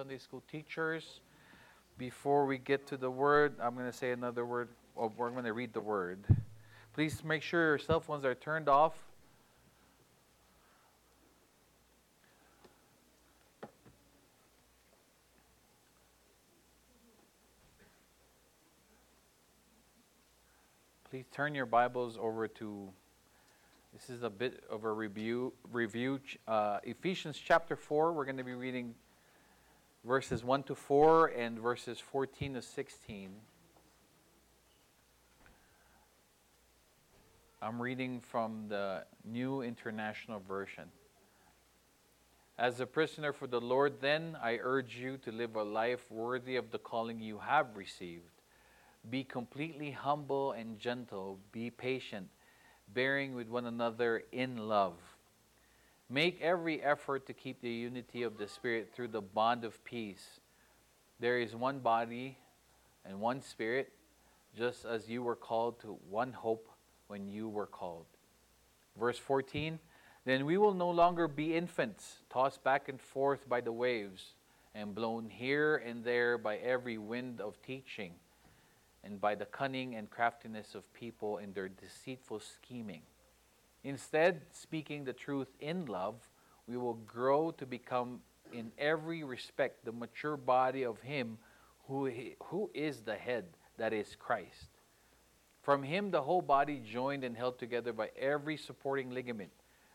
Sunday school teachers. Before we get to the word, I'm going to say another word, or we're going to read the word. Please make sure your cell phones are turned off. Please turn your Bibles over to this is a bit of a review. Review uh, Ephesians chapter four. We're going to be reading verses one to four and verses fourteen to sixteen. I'm reading from the New International Version. As a prisoner for the Lord, then, I urge you to live a life worthy of the calling you have received. Be completely humble and gentle. Be patient bearing with one another in love. Make every effort to keep the unity of the Spirit through the bond of peace. There is one body and one Spirit, just as you were called to one hope when you were called. Verse 14 Then we will no longer be infants, tossed back and forth by the waves, and blown here and there by every wind of teaching and by the cunning and craftiness of people in their deceitful scheming. Instead, speaking the truth in love, we will grow to become, in every respect, the mature body of Him who, who is the head, that is Christ. From Him, the whole body, joined and held together by every supporting ligament,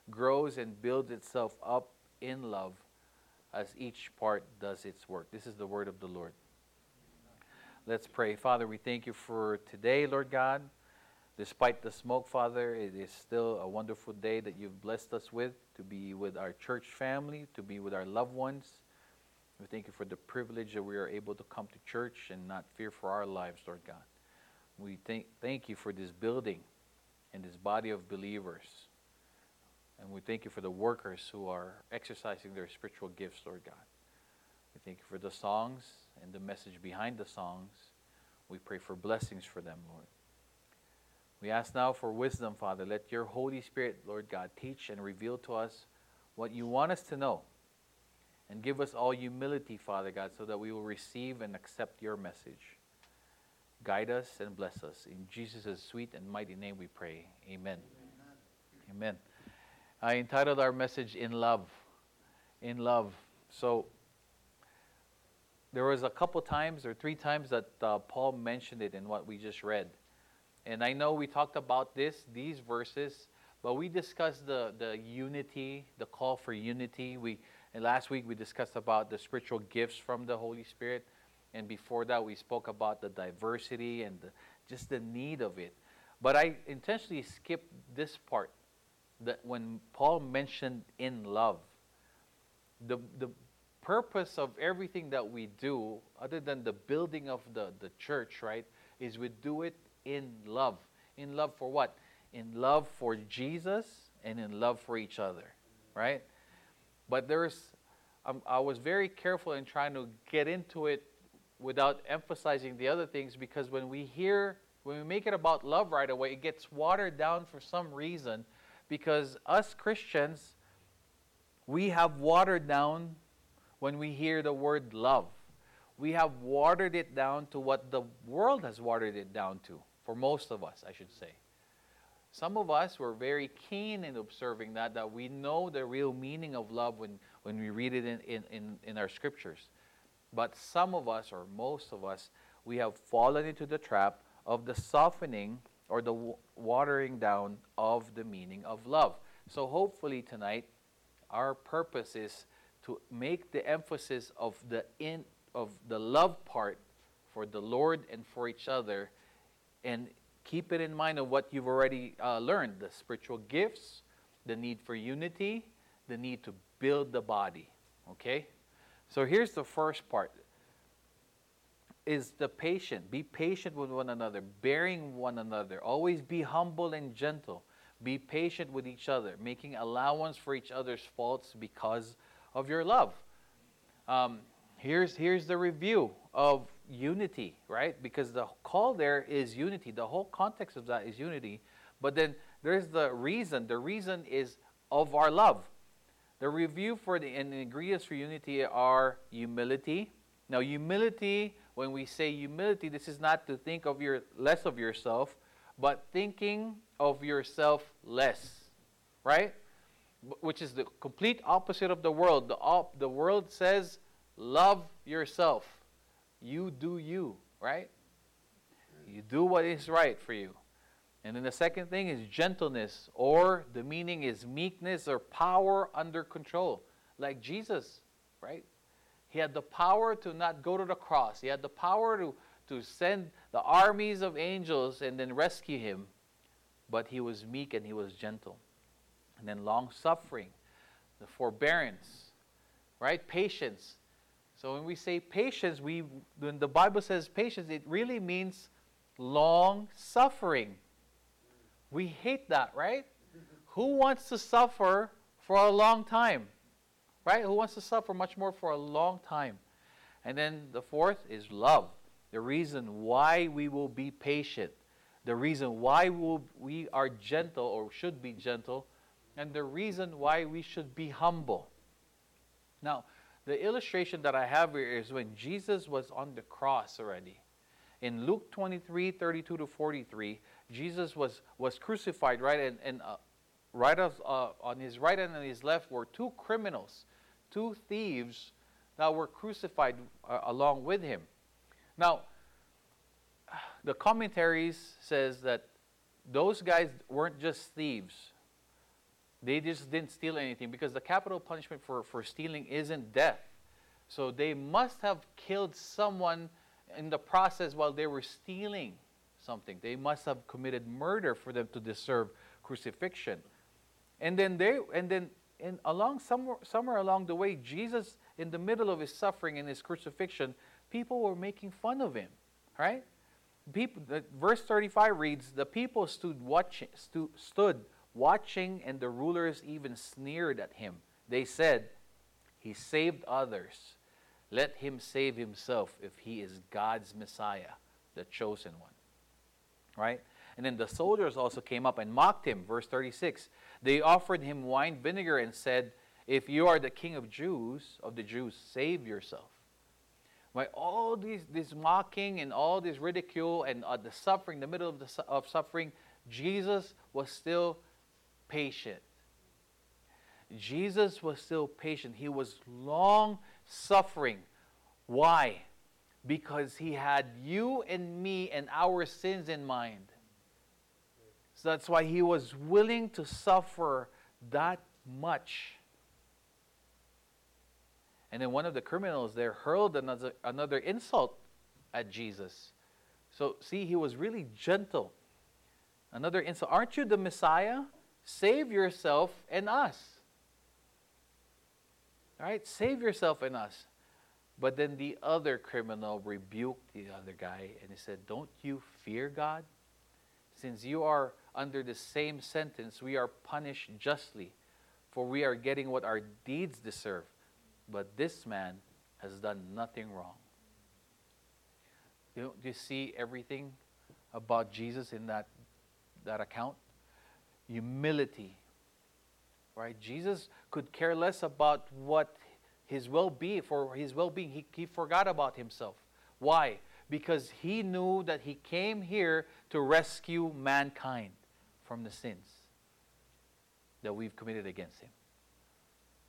grows and builds itself up in love as each part does its work. This is the word of the Lord. Let's pray. Father, we thank you for today, Lord God. Despite the smoke, Father, it is still a wonderful day that you've blessed us with to be with our church family, to be with our loved ones. We thank you for the privilege that we are able to come to church and not fear for our lives, Lord God. We thank, thank you for this building and this body of believers. And we thank you for the workers who are exercising their spiritual gifts, Lord God. We thank you for the songs and the message behind the songs. We pray for blessings for them, Lord. We ask now for wisdom, Father. Let your Holy Spirit, Lord God, teach and reveal to us what you want us to know. And give us all humility, Father God, so that we will receive and accept your message. Guide us and bless us. In Jesus' sweet and mighty name we pray. Amen. Amen. I entitled our message In Love. In Love. So, there was a couple times or three times that uh, Paul mentioned it in what we just read. And I know we talked about this, these verses, but we discussed the, the unity, the call for unity. We and last week we discussed about the spiritual gifts from the Holy Spirit. And before that we spoke about the diversity and the, just the need of it. But I intentionally skipped this part that when Paul mentioned in love. The, the purpose of everything that we do, other than the building of the, the church, right, is we do it in love. In love for what? In love for Jesus and in love for each other, right? But there's, um, I was very careful in trying to get into it without emphasizing the other things because when we hear, when we make it about love right away, it gets watered down for some reason because us Christians, we have watered down when we hear the word love. We have watered it down to what the world has watered it down to, for most of us, I should say. Some of us were very keen in observing that, that we know the real meaning of love when, when we read it in, in, in, our scriptures. But some of us, or most of us, we have fallen into the trap of the softening or the w- watering down of the meaning of love. So hopefully tonight, our purpose is to make the emphasis of the in of the love part for the Lord and for each other, and keep it in mind of what you've already uh, learned: the spiritual gifts, the need for unity, the need to build the body. Okay, so here's the first part: is the patient. Be patient with one another, bearing one another. Always be humble and gentle. Be patient with each other, making allowance for each other's faults because of your love. Um, here's, here's the review of unity, right? Because the call there is unity. The whole context of that is unity. But then there's the reason. The reason is of our love. The review for the, and the ingredients for unity are humility. Now, humility, when we say humility, this is not to think of your less of yourself, but thinking of yourself less, right? Which is the complete opposite of the world. The, op- the world says, love yourself. You do you, right? You do what is right for you. And then the second thing is gentleness, or the meaning is meekness or power under control. Like Jesus, right? He had the power to not go to the cross, he had the power to, to send the armies of angels and then rescue him. But he was meek and he was gentle. And then long suffering, the forbearance, right? Patience. So when we say patience, we when the Bible says patience, it really means long suffering. We hate that, right? Who wants to suffer for a long time? Right? Who wants to suffer much more for a long time? And then the fourth is love. The reason why we will be patient. The reason why we are gentle or should be gentle. And the reason why we should be humble. Now, the illustration that I have here is when Jesus was on the cross already. In Luke 23 32 to 43, Jesus was, was crucified, right? And, and uh, right of, uh, on his right hand and his left were two criminals, two thieves that were crucified uh, along with him. Now, the commentaries says that those guys weren't just thieves. They just didn't steal anything because the capital punishment for, for stealing isn't death. So they must have killed someone in the process while they were stealing something. They must have committed murder for them to deserve crucifixion. And then they and then in along somewhere somewhere along the way, Jesus, in the middle of his suffering and his crucifixion, people were making fun of him. Right? People, verse 35 reads, The people stood watching, stu, stood watching, and the rulers even sneered at him. They said, He saved others. Let him save himself if he is God's Messiah, the chosen one right? And then the soldiers also came up and mocked him. Verse 36. They offered him wine vinegar and said, If you are the king of Jews, of the Jews, save yourself. Right? All these this mocking and all this ridicule and uh, the suffering, the middle of the of suffering, Jesus was still patient. Jesus was still patient. He was long suffering. Why? because he had you and me and our sins in mind. So that's why he was willing to suffer that much. And then one of the criminals there hurled another, another insult at Jesus. So, see, he was really gentle. Another insult. Aren't you the Messiah? Save yourself and us. All right? Save yourself and us. But then the other criminal rebuked the other guy and he said, Don't you fear God? Since you are under the same sentence, we are punished justly, for we are getting what our deeds deserve. But this man has done nothing wrong. Do you see everything about Jesus in that, that account? Humility. Right? Jesus could care less about what his well-being for his well-being he, he forgot about himself why because he knew that he came here to rescue mankind from the sins that we've committed against him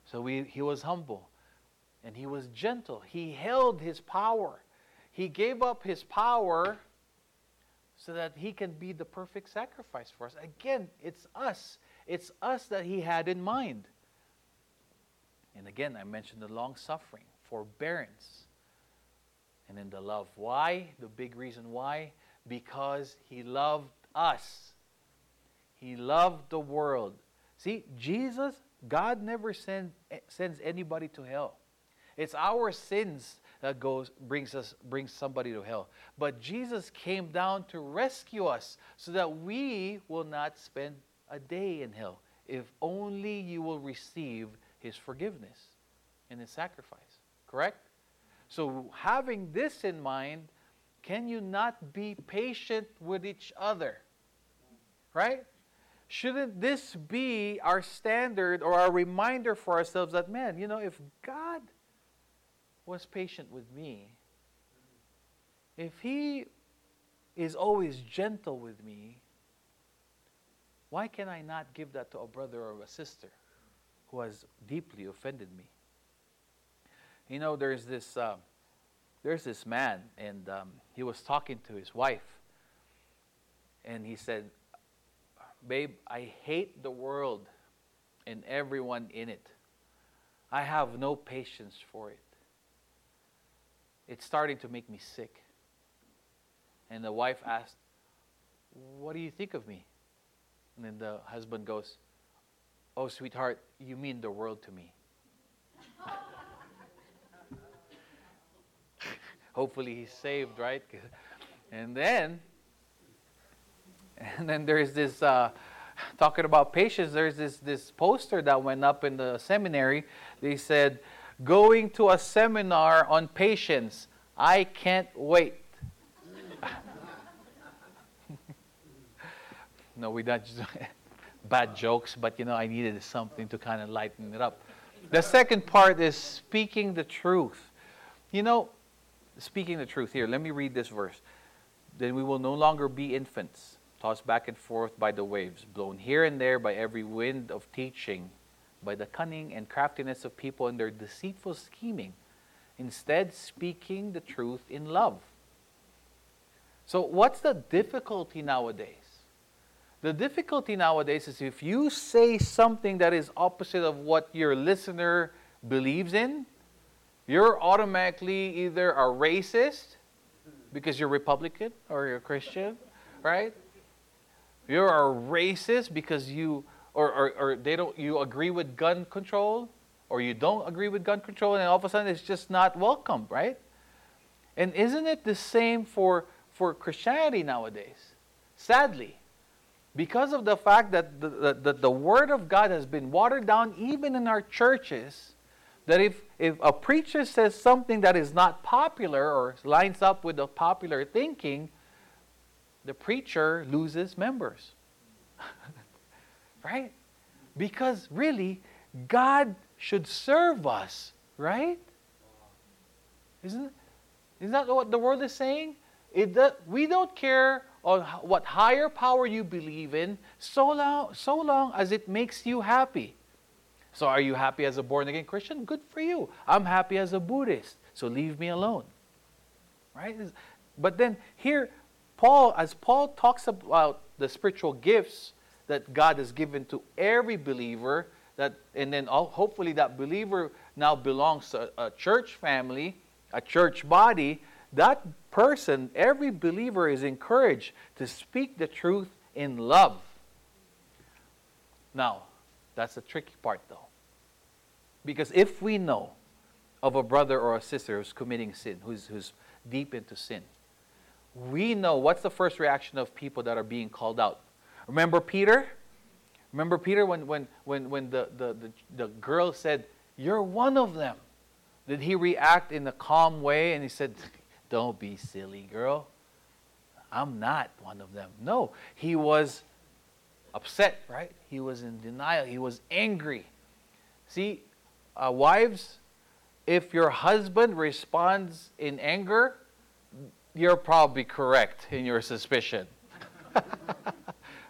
so we, he was humble and he was gentle he held his power he gave up his power so that he can be the perfect sacrifice for us again it's us it's us that he had in mind and again, I mentioned the long suffering, forbearance, and then the love. Why? The big reason why? Because he loved us. He loved the world. See, Jesus, God never send, eh, sends anybody to hell. It's our sins that goes brings us brings somebody to hell. But Jesus came down to rescue us so that we will not spend a day in hell. If only you will receive his forgiveness and his sacrifice. Correct? So, having this in mind, can you not be patient with each other? Right? shouldn't this be our standard or our reminder for ourselves that, man, you know, if God was patient with me, if He is always gentle with me, why can I not give that to a brother or a sister who has deeply offended me? You know, there's this, uh, there's this man, and um, he was talking to his wife, and he said, Babe, I hate the world and everyone in it. I have no patience for it. It's starting to make me sick. And the wife asked, What do you think of me? And then the husband goes, Oh, sweetheart, you mean the world to me. Hopefully he's saved, right? And then, and then there's this, uh, talking about patience, there's this, this poster that went up in the seminary. They said, Going to a seminar on patience. I can't wait. no, we don't bad jokes, but you know, I needed something to kind of lighten it up. The second part is speaking the truth. You know, speaking the truth here, let me read this verse. Then we will no longer be infants, tossed back and forth by the waves, blown here and there by every wind of teaching, by the cunning and craftiness of people and their deceitful scheming. Instead, speaking the truth in love. So, what's the difficulty nowadays? The difficulty nowadays is if you say something that is opposite of what your listener believes in, you're automatically either a racist because you're Republican or you're Christian, right? You're a racist because you or, or, or they don't you agree with gun control or you don't agree with gun control and all of a sudden it's just not welcome, right? And isn't it the same for for Christianity nowadays? Sadly, because of the fact that the, the, the Word of God has been watered down even in our churches, that if, if a preacher says something that is not popular or lines up with the popular thinking, the preacher loses members. right? Because really, God should serve us, right? Isn't, isn't that what the world is saying? It, we don't care on what higher power you believe in so long, so long as it makes you happy. So, are you happy as a born again Christian? Good for you. I'm happy as a Buddhist, so leave me alone. Right? But then here, Paul, as Paul talks about the spiritual gifts that God has given to every believer, that and then hopefully that believer now belongs to a church family, a church body. That person, every believer is encouraged to speak the truth in love. Now, that's the tricky part though. Because if we know of a brother or a sister who's committing sin, who's, who's deep into sin, we know what's the first reaction of people that are being called out. Remember Peter? Remember Peter when, when, when, when the, the, the, the girl said, You're one of them. Did he react in a calm way and he said, Don't be silly, girl. I'm not one of them. No, he was upset, right? He was in denial. He was angry. See, uh, wives, if your husband responds in anger, you're probably correct in your suspicion.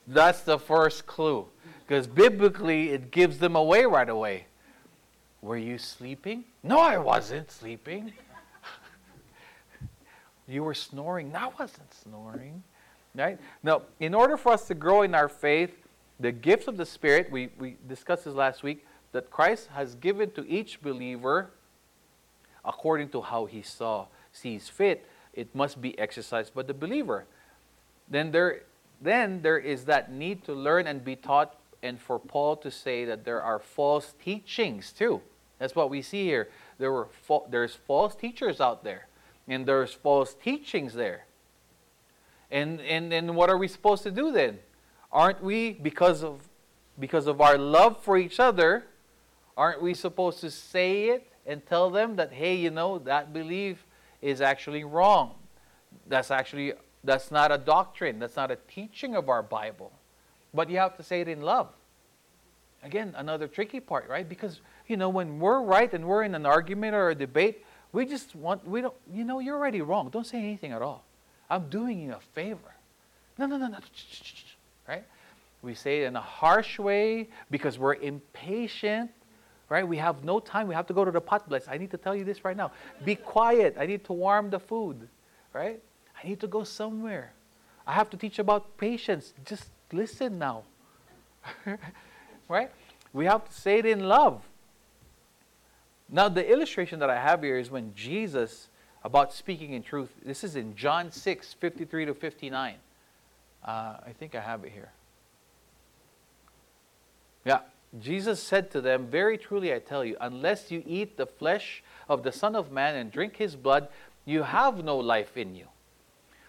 That's the first clue. Because biblically, it gives them away right away. Were you sleeping? No, I wasn't sleeping. you were snoring? No, I wasn't snoring. Right? Now, in order for us to grow in our faith, the gifts of the Spirit, we, we discussed this last week, that Christ has given to each believer according to how he saw sees fit it must be exercised by the believer then there then there is that need to learn and be taught and for Paul to say that there are false teachings too. That's what we see here. There were fa- there's false teachers out there and there's false teachings there. And and and what are we supposed to do then? Aren't we because of because of our love for each other Aren't we supposed to say it and tell them that, hey, you know, that belief is actually wrong? That's actually, that's not a doctrine. That's not a teaching of our Bible. But you have to say it in love. Again, another tricky part, right? Because, you know, when we're right and we're in an argument or a debate, we just want, we don't, you know, you're already wrong. Don't say anything at all. I'm doing you a favor. No, no, no, no. Right? We say it in a harsh way because we're impatient. Right? We have no time. We have to go to the pot place. I need to tell you this right now. Be quiet. I need to warm the food. Right? I need to go somewhere. I have to teach about patience. Just listen now. right? We have to say it in love. Now, the illustration that I have here is when Jesus, about speaking in truth, this is in John 6 53 to 59. Uh, I think I have it here. Yeah. Jesus said to them, Very truly I tell you, unless you eat the flesh of the Son of Man and drink his blood, you have no life in you.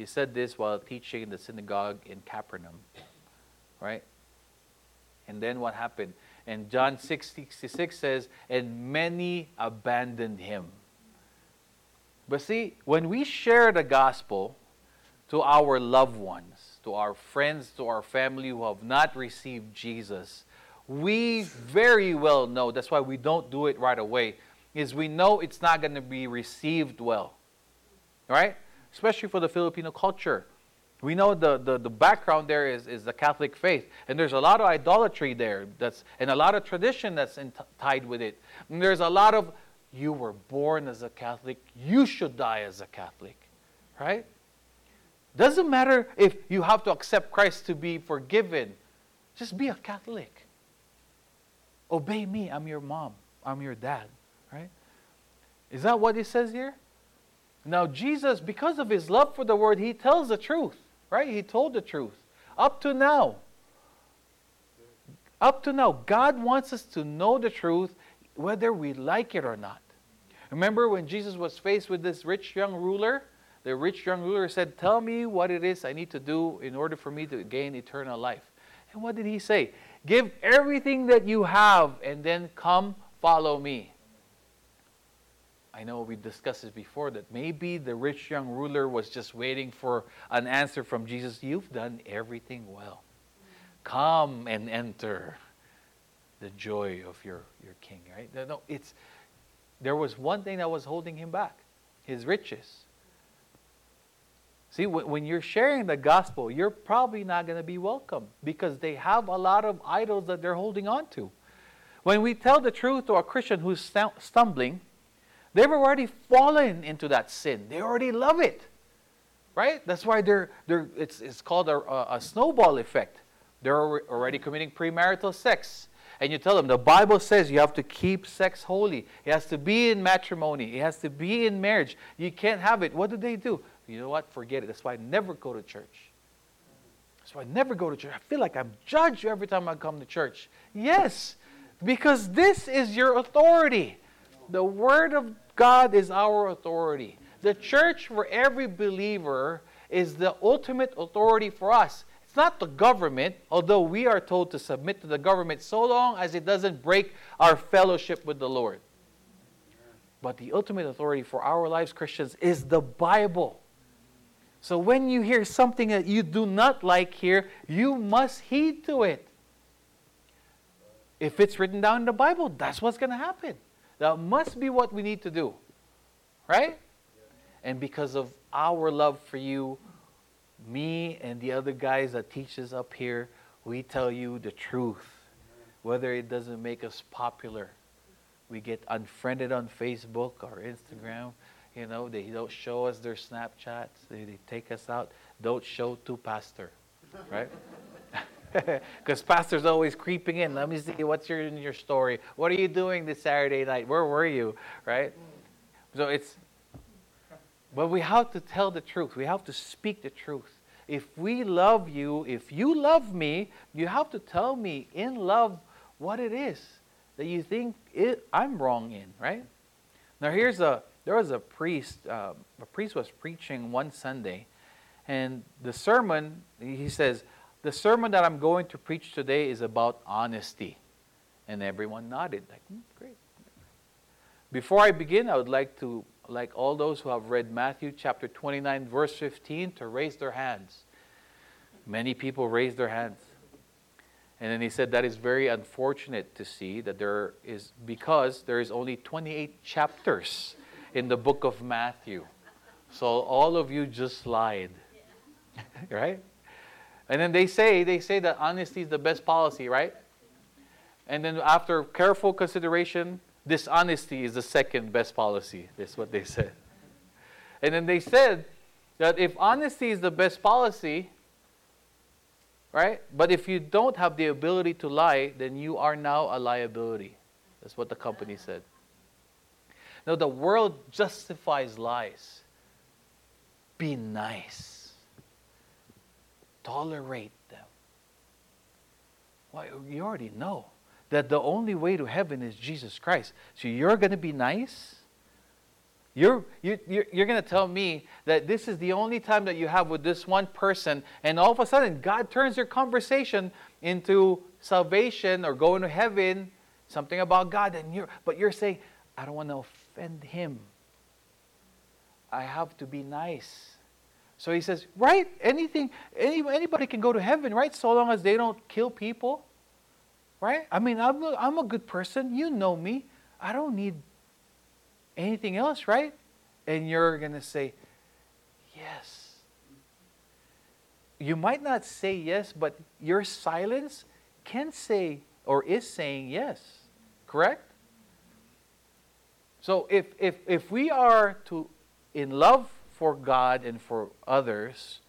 He said this while teaching in the synagogue in Capernaum. Right? And then what happened? And John 6 66 says, And many abandoned him. But see, when we share the gospel to our loved ones, to our friends, to our family who have not received Jesus, we very well know, that's why we don't do it right away, is we know it's not going to be received well. Right? Especially for the Filipino culture. We know the, the, the background there is, is the Catholic faith. And there's a lot of idolatry there that's, and a lot of tradition that's in, tied with it. And there's a lot of, you were born as a Catholic, you should die as a Catholic. Right? Doesn't matter if you have to accept Christ to be forgiven. Just be a Catholic. Obey me. I'm your mom. I'm your dad. Right? Is that what it says here? Now, Jesus, because of his love for the word, he tells the truth right? He told the truth. Up to now. Up to now, God wants us to know the truth whether we like it or not. Remember when Jesus was faced with this rich young ruler? The rich young ruler said, Tell me what it is I need to do in order for me to gain eternal life. And what did he say? Give everything that you have and then come follow me. I know we discussed this before that maybe the rich young ruler was just waiting for an answer from Jesus. You've done everything well. Come and enter the joy of your, your king, right? No, it's there was one thing that was holding him back his riches. See, when you're sharing the gospel, you're probably not going to be welcome because they have a lot of idols that they're holding on to. When we tell the truth to a Christian who's stumbling, They've already fallen into that sin. They already love it. Right? That's why they're, they're, it's, it's called a, a snowball effect. They're already committing premarital sex. And you tell them, the Bible says you have to keep sex holy. It has to be in matrimony. It has to be in marriage. You can't have it. What do they do? You know what? Forget it. That's why I never go to church. That's why I never go to church. I feel like I'm judged every time I come to church. Yes, because this is your authority. The Word of God is our authority. The church for every believer is the ultimate authority for us. It's not the government, although we are told to submit to the government so long as it doesn't break our fellowship with the Lord. But the ultimate authority for our lives, Christians, is the Bible. So when you hear something that you do not like here, you must heed to it. If it's written down in the Bible, that's what's going to happen. That must be what we need to do. Right? And because of our love for you, me and the other guys that teach us up here, we tell you the truth. Whether it doesn't make us popular. We get unfriended on Facebook or Instagram. You know, they don't show us their Snapchats. They, they take us out. Don't show to pastor. Right? Because pastor's always creeping in. Let me see what's your in your story. What are you doing this Saturday night? Where were you? Right? So it's but we have to tell the truth. We have to speak the truth. if we love you, if you love me, you have to tell me in love what it is that you think it, I'm wrong in, right? Now here's a there was a priest. Uh, a priest was preaching one Sunday, and the sermon he says the sermon that I'm going to preach today is about honesty, and everyone nodded like hmm, great. Before I begin, I would like to like all those who have read Matthew chapter 29 verse 15 to raise their hands. Many people raised their hands. And then he said that is very unfortunate to see that there is, because there is only 28 chapters in the book of Matthew. So all of you just lied. right? And then they say, they say that honesty is the best policy, right? And then after careful consideration, dishonesty is the second best policy. That's what they said. And then they said that if honesty is the best policy, Right? But if you don't have the ability to lie, then you are now a liability. That's what the company said. Now, the world justifies lies. Be nice, tolerate them. Well, you already know that the only way to heaven is Jesus Christ. So you're going to be nice? You're, you, you're, you're going to tell me that this is the only time that you have with this one person, and all of a sudden, God turns your conversation into salvation or going to heaven, something about God, and you're, but you're saying, I don't want to offend him. I have to be nice. So he says, right? Anything, any, anybody can go to heaven, right? So long as they don't kill people, right? I mean, I'm a, I'm a good person. You know me. I don't need anything else, right? And you're going to say, yes. You might not say yes, but your silence can say or is saying yes. Correct? So if, if, if we are to in love for God and for others,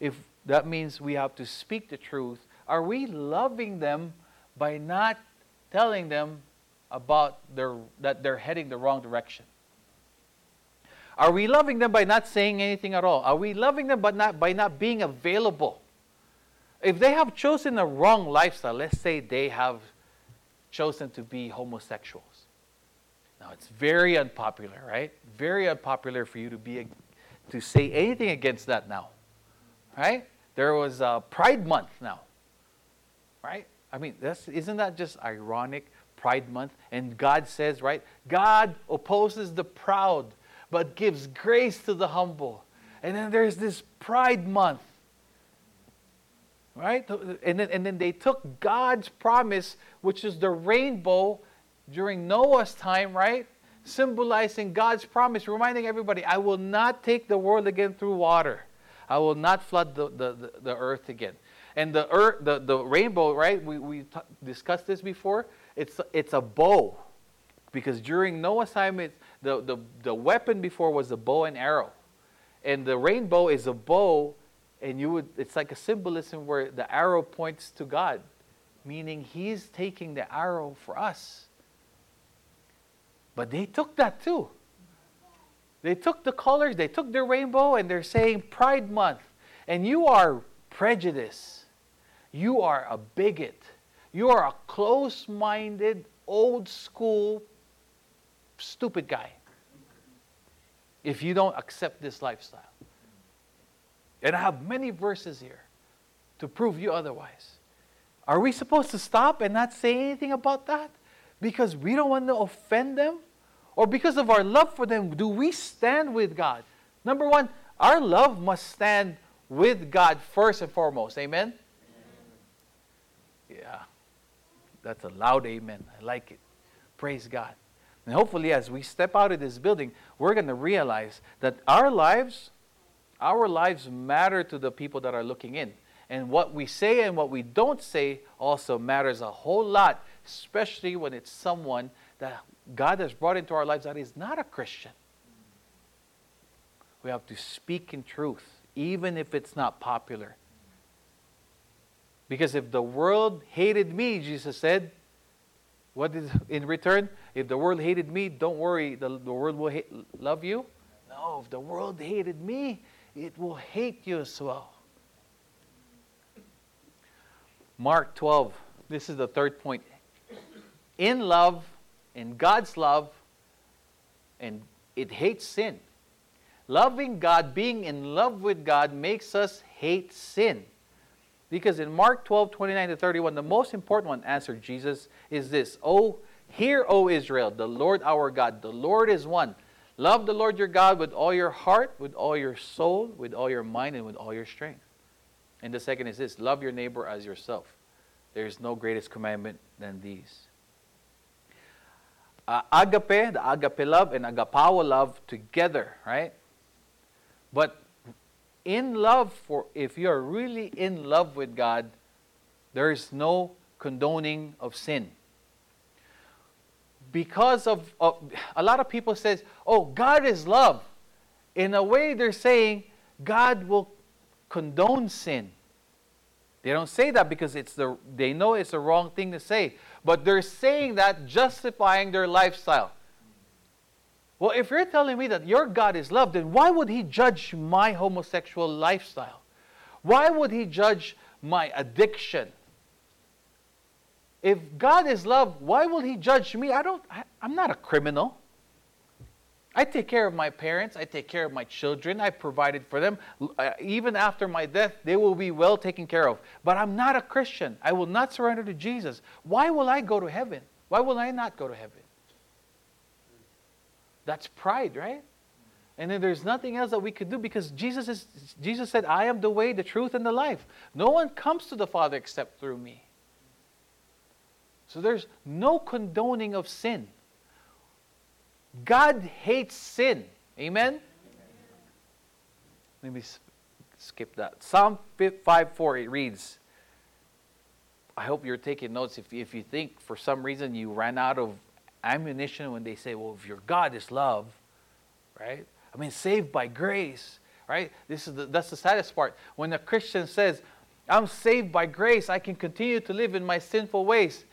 if that means we have to speak the truth, are we loving them by not telling them about their, that they're heading the wrong direction? Are we loving them by not saying anything at all? Are we loving them but not, by not being available? If they have chosen a wrong lifestyle, let's say they have chosen to be homosexuals. Now it's very unpopular, right? Very unpopular for you to be to say anything against that now. Right? There was Pride Month now. Right? I mean, that's, isn't that just ironic? Pride Month. And God says, right? God opposes the proud, but gives grace to the humble. And then there's this Pride Month. Right? And then, and then they took God's promise, which is the rainbow during Noah's time, right? Symbolizing God's promise, reminding everybody, I will not take the world again through water. I will not flood the, the, the, the earth again. And the, earth, the, the rainbow, right? We, we t- discussed this before. It's, it's a bow. Because during Noah's time, it, the, the, the weapon before was a bow and arrow. And the rainbow is a bow, and you would, it's like a symbolism where the arrow points to God, meaning He's taking the arrow for us. But they took that too. They took the colors, they took the rainbow, and they're saying Pride Month. And you are prejudiced. You are a bigot. You are a close minded, old school stupid guy if you don't accept this lifestyle. And I have many verses here to prove you otherwise. Are we supposed to stop and not say anything about that? Because we don't want to offend them? Or because of our love for them, do we stand with God? Number one, our love must stand with God first and foremost. Amen? Yeah. That's a loud amen. I like it. Praise God. And hopefully, as we step out of this building, we're going to realize that our lives, our lives matter to the people that are looking in. And what we say and what we don't say also matters a whole lot, especially when it's someone that God has brought into our lives that is not a Christian. We have to speak in truth, even if it's not popular. Because if the world hated me, Jesus said, what is in return? If the world hated me, don't worry, the, the world will hate, love you. No, if the world hated me, it will hate you as well. Mark 12, this is the third point. In love, in God's love, and it hates sin. Loving God, being in love with God, makes us hate sin. Because in Mark 12, 29 to 31, the most important one, answered Jesus, is this Oh, hear, O Israel, the Lord our God, the Lord is one. Love the Lord your God with all your heart, with all your soul, with all your mind, and with all your strength. And the second is this love your neighbor as yourself. There is no greatest commandment than these. Uh, agape, the agape love, and agapao love together, right? But in love, for if you are really in love with God, there is no condoning of sin. Because of, of a lot of people says, "Oh, God is love." In a way, they're saying God will condone sin. They don't say that because it's the they know it's the wrong thing to say, but they're saying that justifying their lifestyle. Well, if you're telling me that your God is love, then why would he judge my homosexual lifestyle? Why would he judge my addiction? If God is love, why will he judge me? I don't I, I'm not a criminal. I take care of my parents. I take care of my children. I provided for them. Uh, even after my death, they will be well taken care of. But I'm not a Christian. I will not surrender to Jesus. Why will I go to heaven? Why will I not go to heaven? That's pride, right? And then there's nothing else that we could do because Jesus is Jesus said, "I am the way, the truth and the life. No one comes to the Father except through me." So there's no condoning of sin. God hates sin. Amen? Let me skip that. Psalm 5 4, it reads, I hope you're taking notes. If, if you think for some reason you ran out of ammunition when they say, well, if your God is love, right? I mean, saved by grace, right? This is the, that's the saddest part. When a Christian says, I'm saved by grace, I can continue to live in my sinful ways.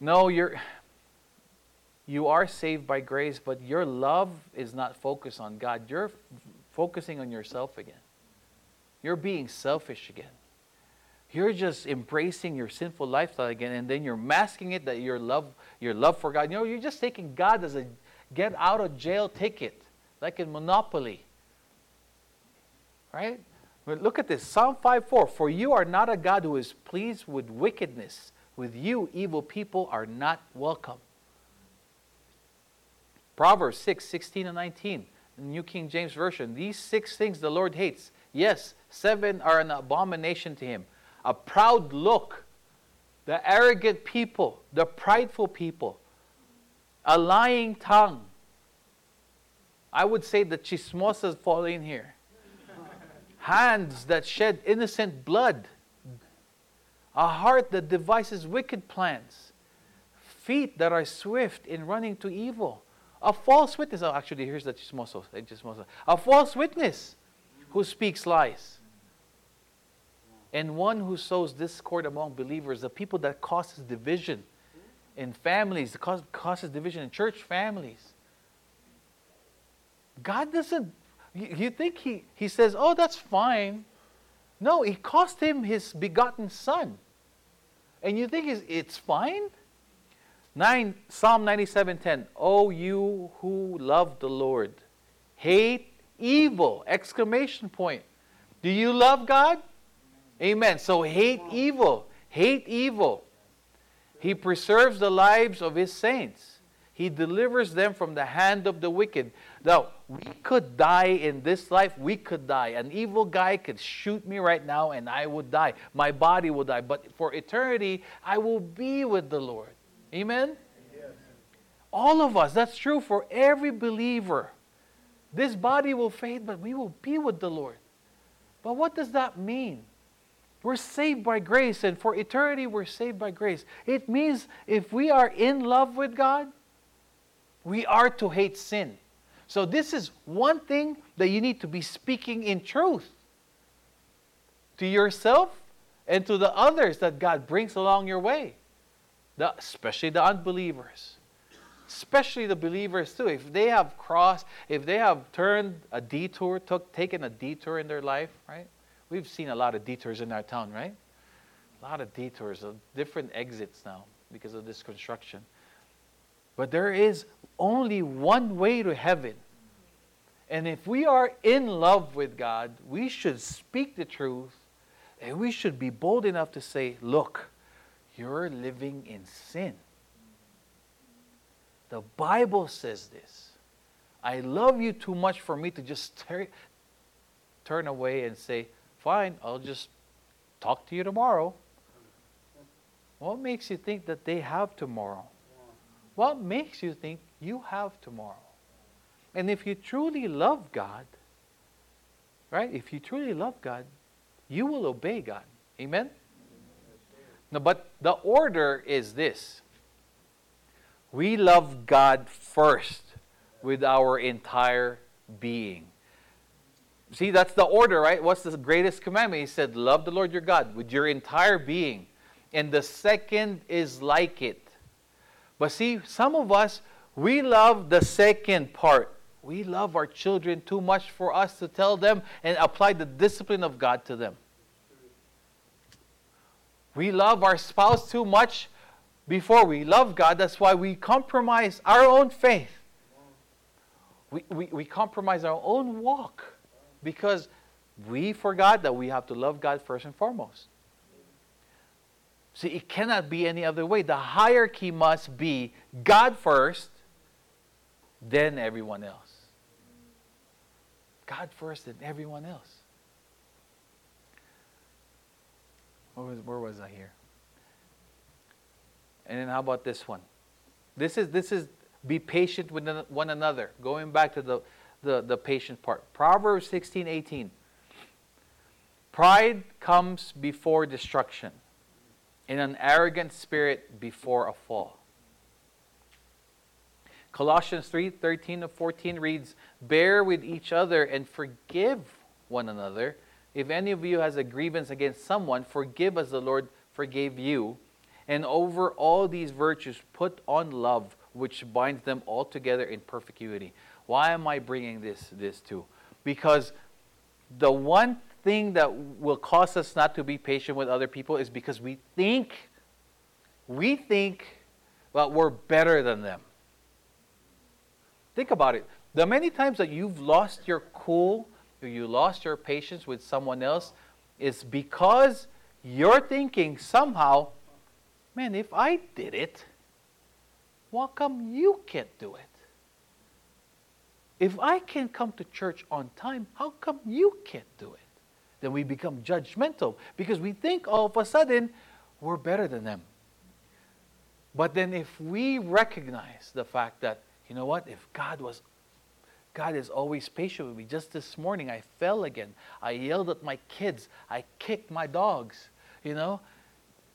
No, you're you are saved by grace, but your love is not focused on God. You're focusing on yourself again. You're being selfish again. You're just embracing your sinful lifestyle again, and then you're masking it that your love, your love for God. You know, you're just taking God as a get out of jail ticket, like in Monopoly. Right? But look at this Psalm 5 4. For you are not a God who is pleased with wickedness. With you, evil people are not welcome. Proverbs 6, 16 and 19, New King James Version. These six things the Lord hates. Yes, seven are an abomination to him. A proud look, the arrogant people, the prideful people, a lying tongue. I would say the chismosas fall in here. Hands that shed innocent blood, a heart that devises wicked plans, feet that are swift in running to evil a false witness. Oh, actually, here's the chismoso. A false witness who speaks lies. And one who sows discord among believers, the people that causes division in families, cause, causes division in church families. God doesn't, you, think he, he says, oh, that's fine. No, it cost him his begotten son. And you think it's fine? 9, Psalm 97:10. Oh, you who love the Lord, hate evil! Exclamation point. Do you love God? Amen. So hate evil. Hate evil. He preserves the lives of his saints. He delivers them from the hand of the wicked. Now, we could die in this life. We could die. An evil guy could shoot me right now and I would die. My body will die. But for eternity, I will be with the Lord. Amen? All of us. That's true for every believer. This body will fade, but we will be with the Lord. But what does that mean? We're saved by grace, and for eternity, we're saved by grace. It means if we are in love with God, we are to hate sin. So, this is one thing that you need to be speaking in truth to yourself and to the others that God brings along your way the, especially the unbelievers, especially the believers too. If they have crossed, if they have turned a detour, took, taken a detour in their life, right? We've seen a lot of detours in our town, right? a lot of detours, of different exits now because of this construction. But there is only one way to heaven. And if we are in love with God, we should speak the truth and we should be bold enough to say, Look, you're living in sin. The Bible says this. I love you too much for me to just ter- turn away and say, Fine, I'll just talk to you tomorrow. What makes you think that they have tomorrow? What makes you think you have tomorrow? And if you truly love God, right? If you truly love God, you will obey God. Amen? No, but the order is this we love God first with our entire being. See, that's the order, right? What's the greatest commandment? He said, Love the Lord your God with your entire being. And the second is like it. But see, some of us, we love the second part. We love our children too much for us to tell them and apply the discipline of God to them. We love our spouse too much before we love God. That's why we compromise our own faith. We, we, we compromise our own walk because we forgot that we have to love God first and foremost. See, it cannot be any other way. The hierarchy must be God first, then everyone else. God first, then everyone else. Where was, where was I here? And then how about this one? This is this is be patient with one another. Going back to the, the, the patient part. Proverbs 16, 18. Pride comes before destruction in an arrogant spirit before a fall. Colossians 3 13 to 14 reads, Bear with each other and forgive one another. If any of you has a grievance against someone, forgive as the Lord forgave you. And over all these virtues, put on love, which binds them all together in perfect unity. Why am I bringing this, this to? Because the one thing that will cause us not to be patient with other people is because we think, we think that we're better than them. Think about it. The many times that you've lost your cool, you lost your patience with someone else, is because you're thinking somehow, man, if I did it, why come you can't do it? If I can come to church on time, how come you can't do it? then we become judgmental because we think all of a sudden we're better than them. But then if we recognize the fact that, you know what, if God was God is always patient with me. Just this morning, I fell again. I yelled at my kids. I kicked my dogs. You know,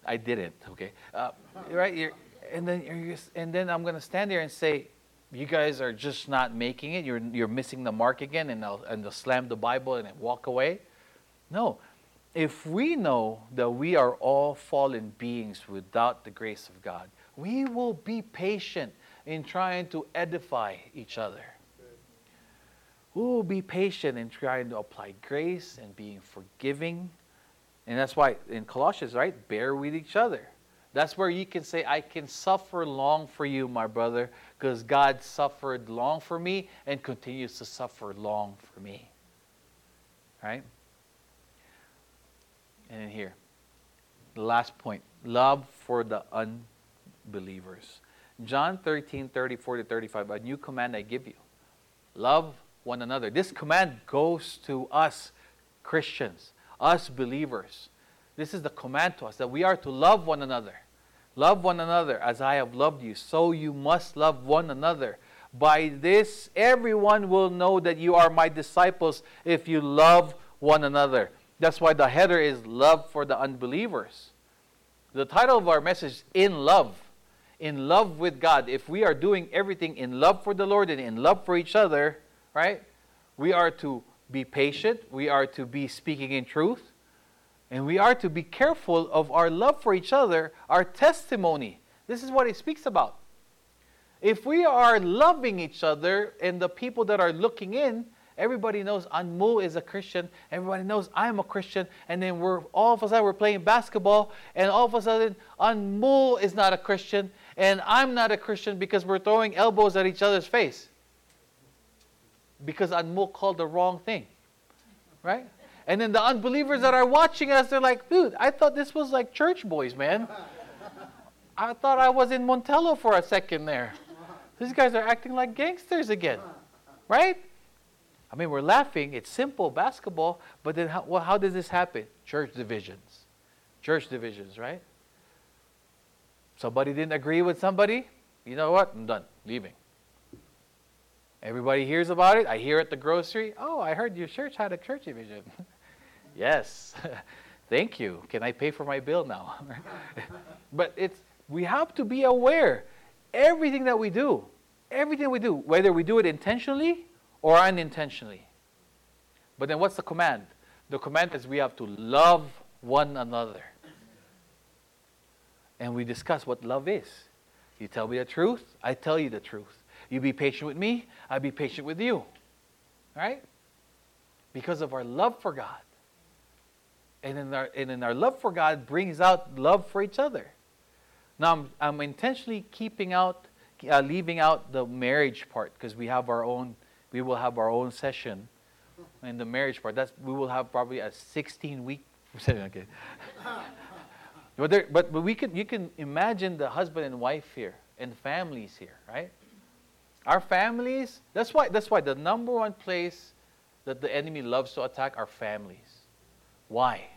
I didn't. Okay, uh, right? You're, and then you're, and then I'm going to stand there and say, "You guys are just not making it. You're you're missing the mark again." And I'll and I'll slam the Bible and walk away. No. If we know that we are all fallen beings without the grace of God, we will be patient in trying to edify each other. Will be patient in trying to apply grace and being forgiving. And that's why in Colossians, right? Bear with each other. That's where you can say, I can suffer long for you, my brother, because God suffered long for me and continues to suffer long for me. Right? And here, the last point love for the unbelievers. John 13, 34 to 35, a new command I give you love one another. This command goes to us Christians, us believers. This is the command to us that we are to love one another. Love one another as I have loved you, so you must love one another. By this, everyone will know that you are my disciples if you love one another. That's why the header is Love for the Unbelievers. The title of our message is In Love. In love with God. If we are doing everything in love for the Lord and in love for each other, right? We are to be patient, we are to be speaking in truth, and we are to be careful of our love for each other, our testimony. This is what it speaks about. If we are loving each other and the people that are looking in, Everybody knows Anmu is a Christian. Everybody knows I'm a Christian. And then we're all of a sudden we're playing basketball, and all of a sudden Anmu is not a Christian, and I'm not a Christian because we're throwing elbows at each other's face. Because Anmu called the wrong thing. Right? And then the unbelievers that are watching us, they're like, dude, I thought this was like church boys, man. I thought I was in Montello for a second there. These guys are acting like gangsters again, right? I mean, we're laughing. It's simple basketball, but then how, well, how does this happen? Church divisions. Church divisions, right? Somebody didn't agree with somebody. You know what? I'm done. Leaving. Everybody hears about it. I hear at the grocery. Oh, I heard your church had a church division. yes. Thank you. Can I pay for my bill now? but it's we have to be aware everything that we do, everything we do, whether we do it intentionally or unintentionally. But then what's the command? The command is we have to love one another. And we discuss what love is. You tell me the truth, I tell you the truth. You be patient with me, I be patient with you. Right? Because of our love for God. And in our, and in our love for God brings out love for each other. Now, I'm, I'm intentionally keeping out, uh, leaving out the marriage part because we have our own, we will have our own session in the marriage part. That's we will have probably a 16 week. session. okay. but, there, but but we can you can imagine the husband and wife here and families here, right? Our families. That's why that's why the number one place that the enemy loves to attack our families. Why?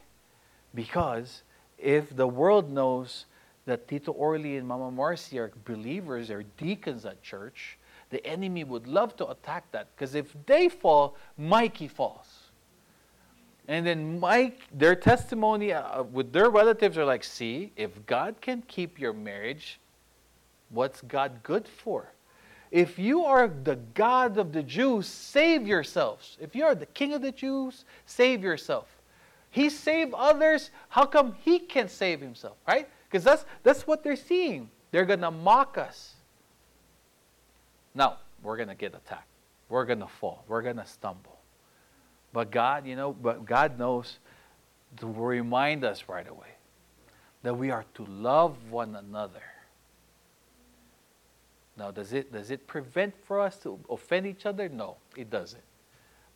Because if the world knows that Tito Orly and Mama Marcy are believers, they're deacons at church, the enemy would love to attack that because if they fall, Mikey falls. And then Mike, their testimony uh, with their relatives are like, see, if God can keep your marriage, what's God good for? If you are the God of the Jews, save yourselves. If you are the King of the Jews, save yourself. He saved others. How come he can't save himself, right? Because that's, that's what they're seeing. They're going to mock us. Now, we're going to get attacked. We're going to fall. We're going to stumble. But God, you know, but God knows to remind us right away that we are to love one another. Now, does it, does it prevent for us to offend each other? No, it doesn't.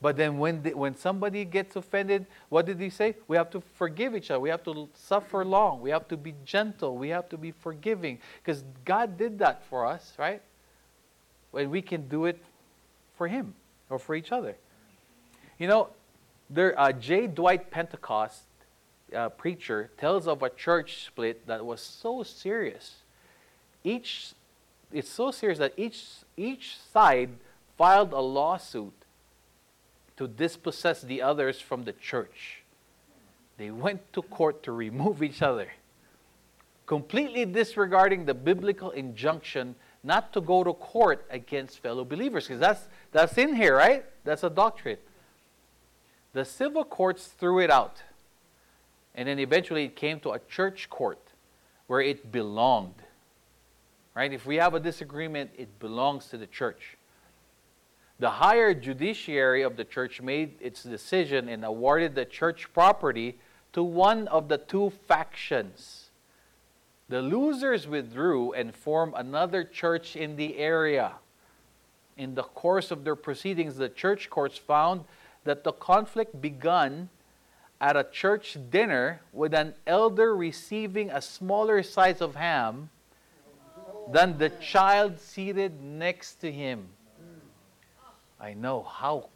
But then when, the, when somebody gets offended, what did he say? We have to forgive each other. We have to suffer long. We have to be gentle. We have to be forgiving. Because God did that for us, right? And we can do it for Him or for each other. You know, there, uh, J. Dwight Pentecost, uh, preacher, tells of a church split that was so serious. Each, it's so serious that each, each side filed a lawsuit to dispossess the others from the church. They went to court to remove each other, completely disregarding the biblical injunction not to go to court against fellow believers, because that's, that's in here, right? That's a doctrine. The civil courts threw it out. And then eventually it came to a church court where it belonged. Right? If we have a disagreement, it belongs to the church. The higher judiciary of the church made its decision and awarded the church property to one of the two factions. The losers withdrew and formed another church in the area. In the course of their proceedings, the church courts found that the conflict began at a church dinner with an elder receiving a smaller size of ham than the child seated next to him. I know. How?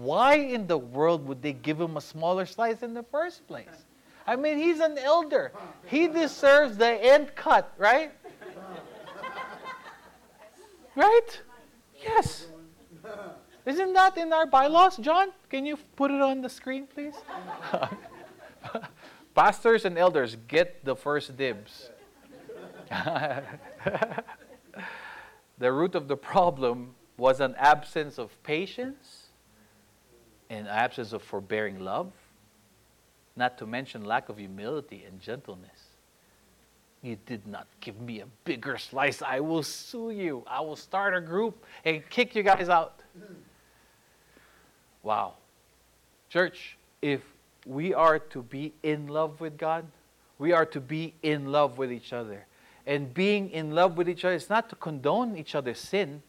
Why in the world would they give him a smaller slice in the first place? I mean, he's an elder. He deserves the end cut, right? Right? Yes. Isn't that in our bylaws, John? Can you put it on the screen, please? Pastors and elders get the first dibs. the root of the problem was an absence of patience, an absence of forbearing love, not to mention lack of humility and gentleness. You did not give me a bigger slice. I will sue you. I will start a group and kick you guys out. Wow. Church, if we are to be in love with God, we are to be in love with each other. And being in love with each other is not to condone each other's sin,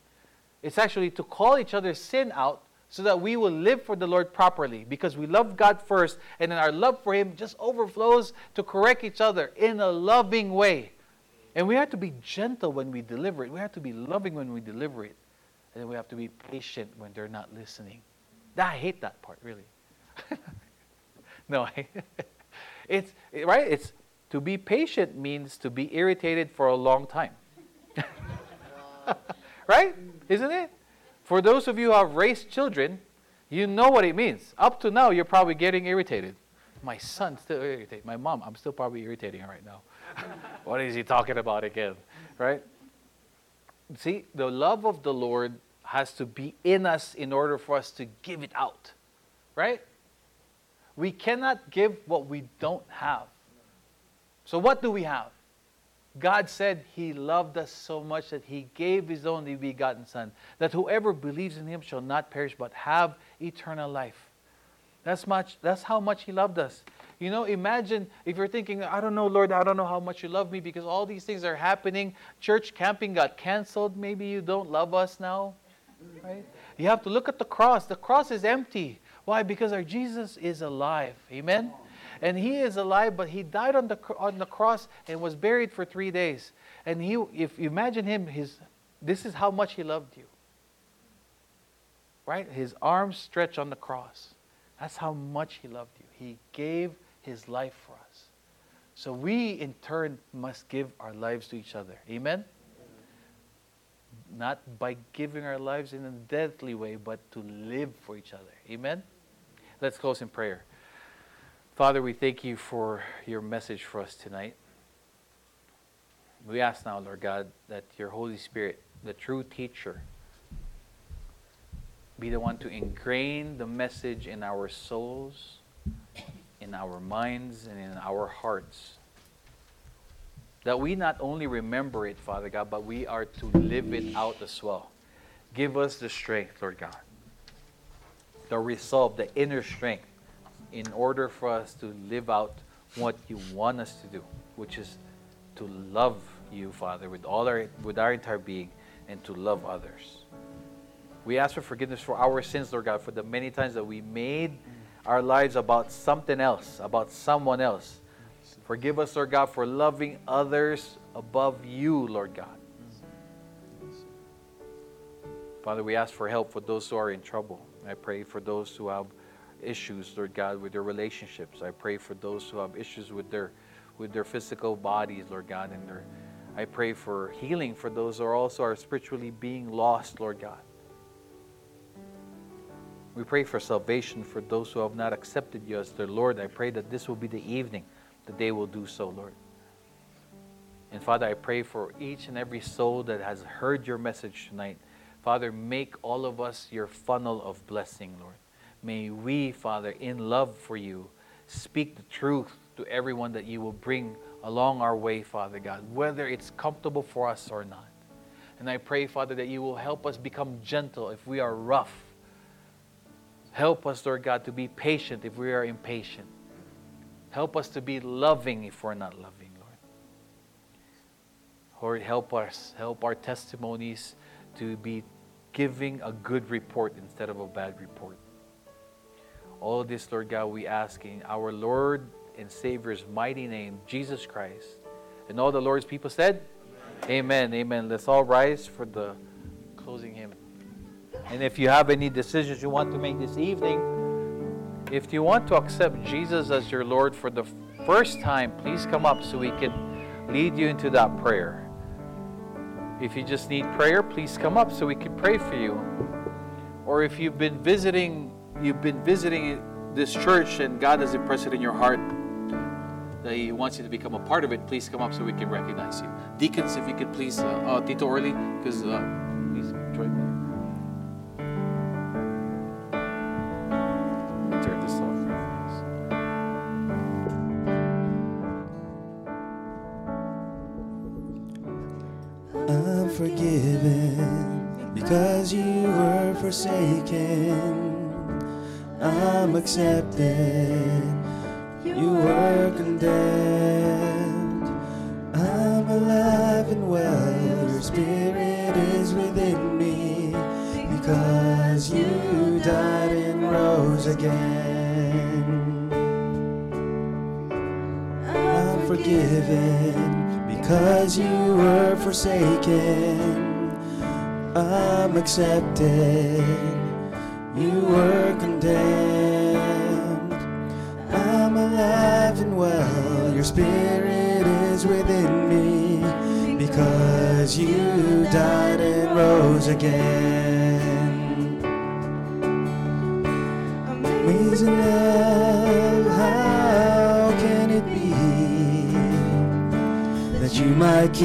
it's actually to call each other's sin out so that we will live for the Lord properly because we love God first and then our love for Him just overflows to correct each other in a loving way. And we have to be gentle when we deliver it, we have to be loving when we deliver it, and then we have to be patient when they're not listening. I hate that part, really. no, it's right. It's to be patient means to be irritated for a long time. right? Isn't it? For those of you who have raised children, you know what it means. Up to now, you're probably getting irritated. My son's still irritated. My mom, I'm still probably irritating her right now. what is he talking about again? Right? See, the love of the Lord has to be in us in order for us to give it out. Right? We cannot give what we don't have. So, what do we have? God said He loved us so much that He gave His only begotten Son, that whoever believes in Him shall not perish but have eternal life. That's, much, that's how much He loved us. You know, imagine if you're thinking, I don't know, Lord, I don't know how much you love me because all these things are happening. Church camping got canceled. Maybe you don't love us now. Right? You have to look at the cross. The cross is empty. Why? Because our Jesus is alive. Amen? And he is alive, but he died on the, on the cross and was buried for three days. And he, if you imagine him, his, this is how much he loved you. Right? His arms stretched on the cross. That's how much he loved you. He gave his life for us. So we, in turn, must give our lives to each other. Amen? Not by giving our lives in a deadly way, but to live for each other. Amen? Let's close in prayer. Father, we thank you for your message for us tonight. We ask now, Lord God, that your Holy Spirit, the true teacher, be the one to ingrain the message in our souls, in our minds, and in our hearts. That we not only remember it, Father God, but we are to live it out as well. Give us the strength, Lord God, the resolve, the inner strength in order for us to live out what you want us to do, which is to love you, Father, with all our with our entire being and to love others. We ask for forgiveness for our sins, Lord God, for the many times that we made our lives about something else, about someone else. Forgive us, Lord God, for loving others above you, Lord God. Father, we ask for help for those who are in trouble. I pray for those who have issues, Lord God, with their relationships. I pray for those who have issues with their with their physical bodies, Lord God, and their I pray for healing for those who are also are spiritually being lost, Lord God. We pray for salvation for those who have not accepted you as their Lord. I pray that this will be the evening that they will do so, Lord. And Father, I pray for each and every soul that has heard your message tonight. Father, make all of us your funnel of blessing, Lord. May we, Father, in love for you, speak the truth to everyone that you will bring along our way, Father God, whether it's comfortable for us or not. And I pray, Father, that you will help us become gentle if we are rough. Help us, Lord God, to be patient if we are impatient. Help us to be loving if we're not loving, Lord. Lord, help us, help our testimonies to be giving a good report instead of a bad report. All this, Lord God, we ask in our Lord and Savior's mighty name, Jesus Christ. And all the Lord's people said, Amen. Amen. Amen. Let's all rise for the closing hymn. And if you have any decisions you want to make this evening, if you want to accept Jesus as your Lord for the first time, please come up so we can lead you into that prayer. If you just need prayer, please come up so we can pray for you. Or if you've been visiting you've been visiting this church and God has impressed it in your heart that He wants you to become a part of it, please come up so we can recognize you. Deacons, if you could please, uh, uh, Tito because uh, accepted. You were condemned. I'm alive and well. Your spirit is within me because you died and rose again. I'm forgiven because you were forsaken. I'm accepted.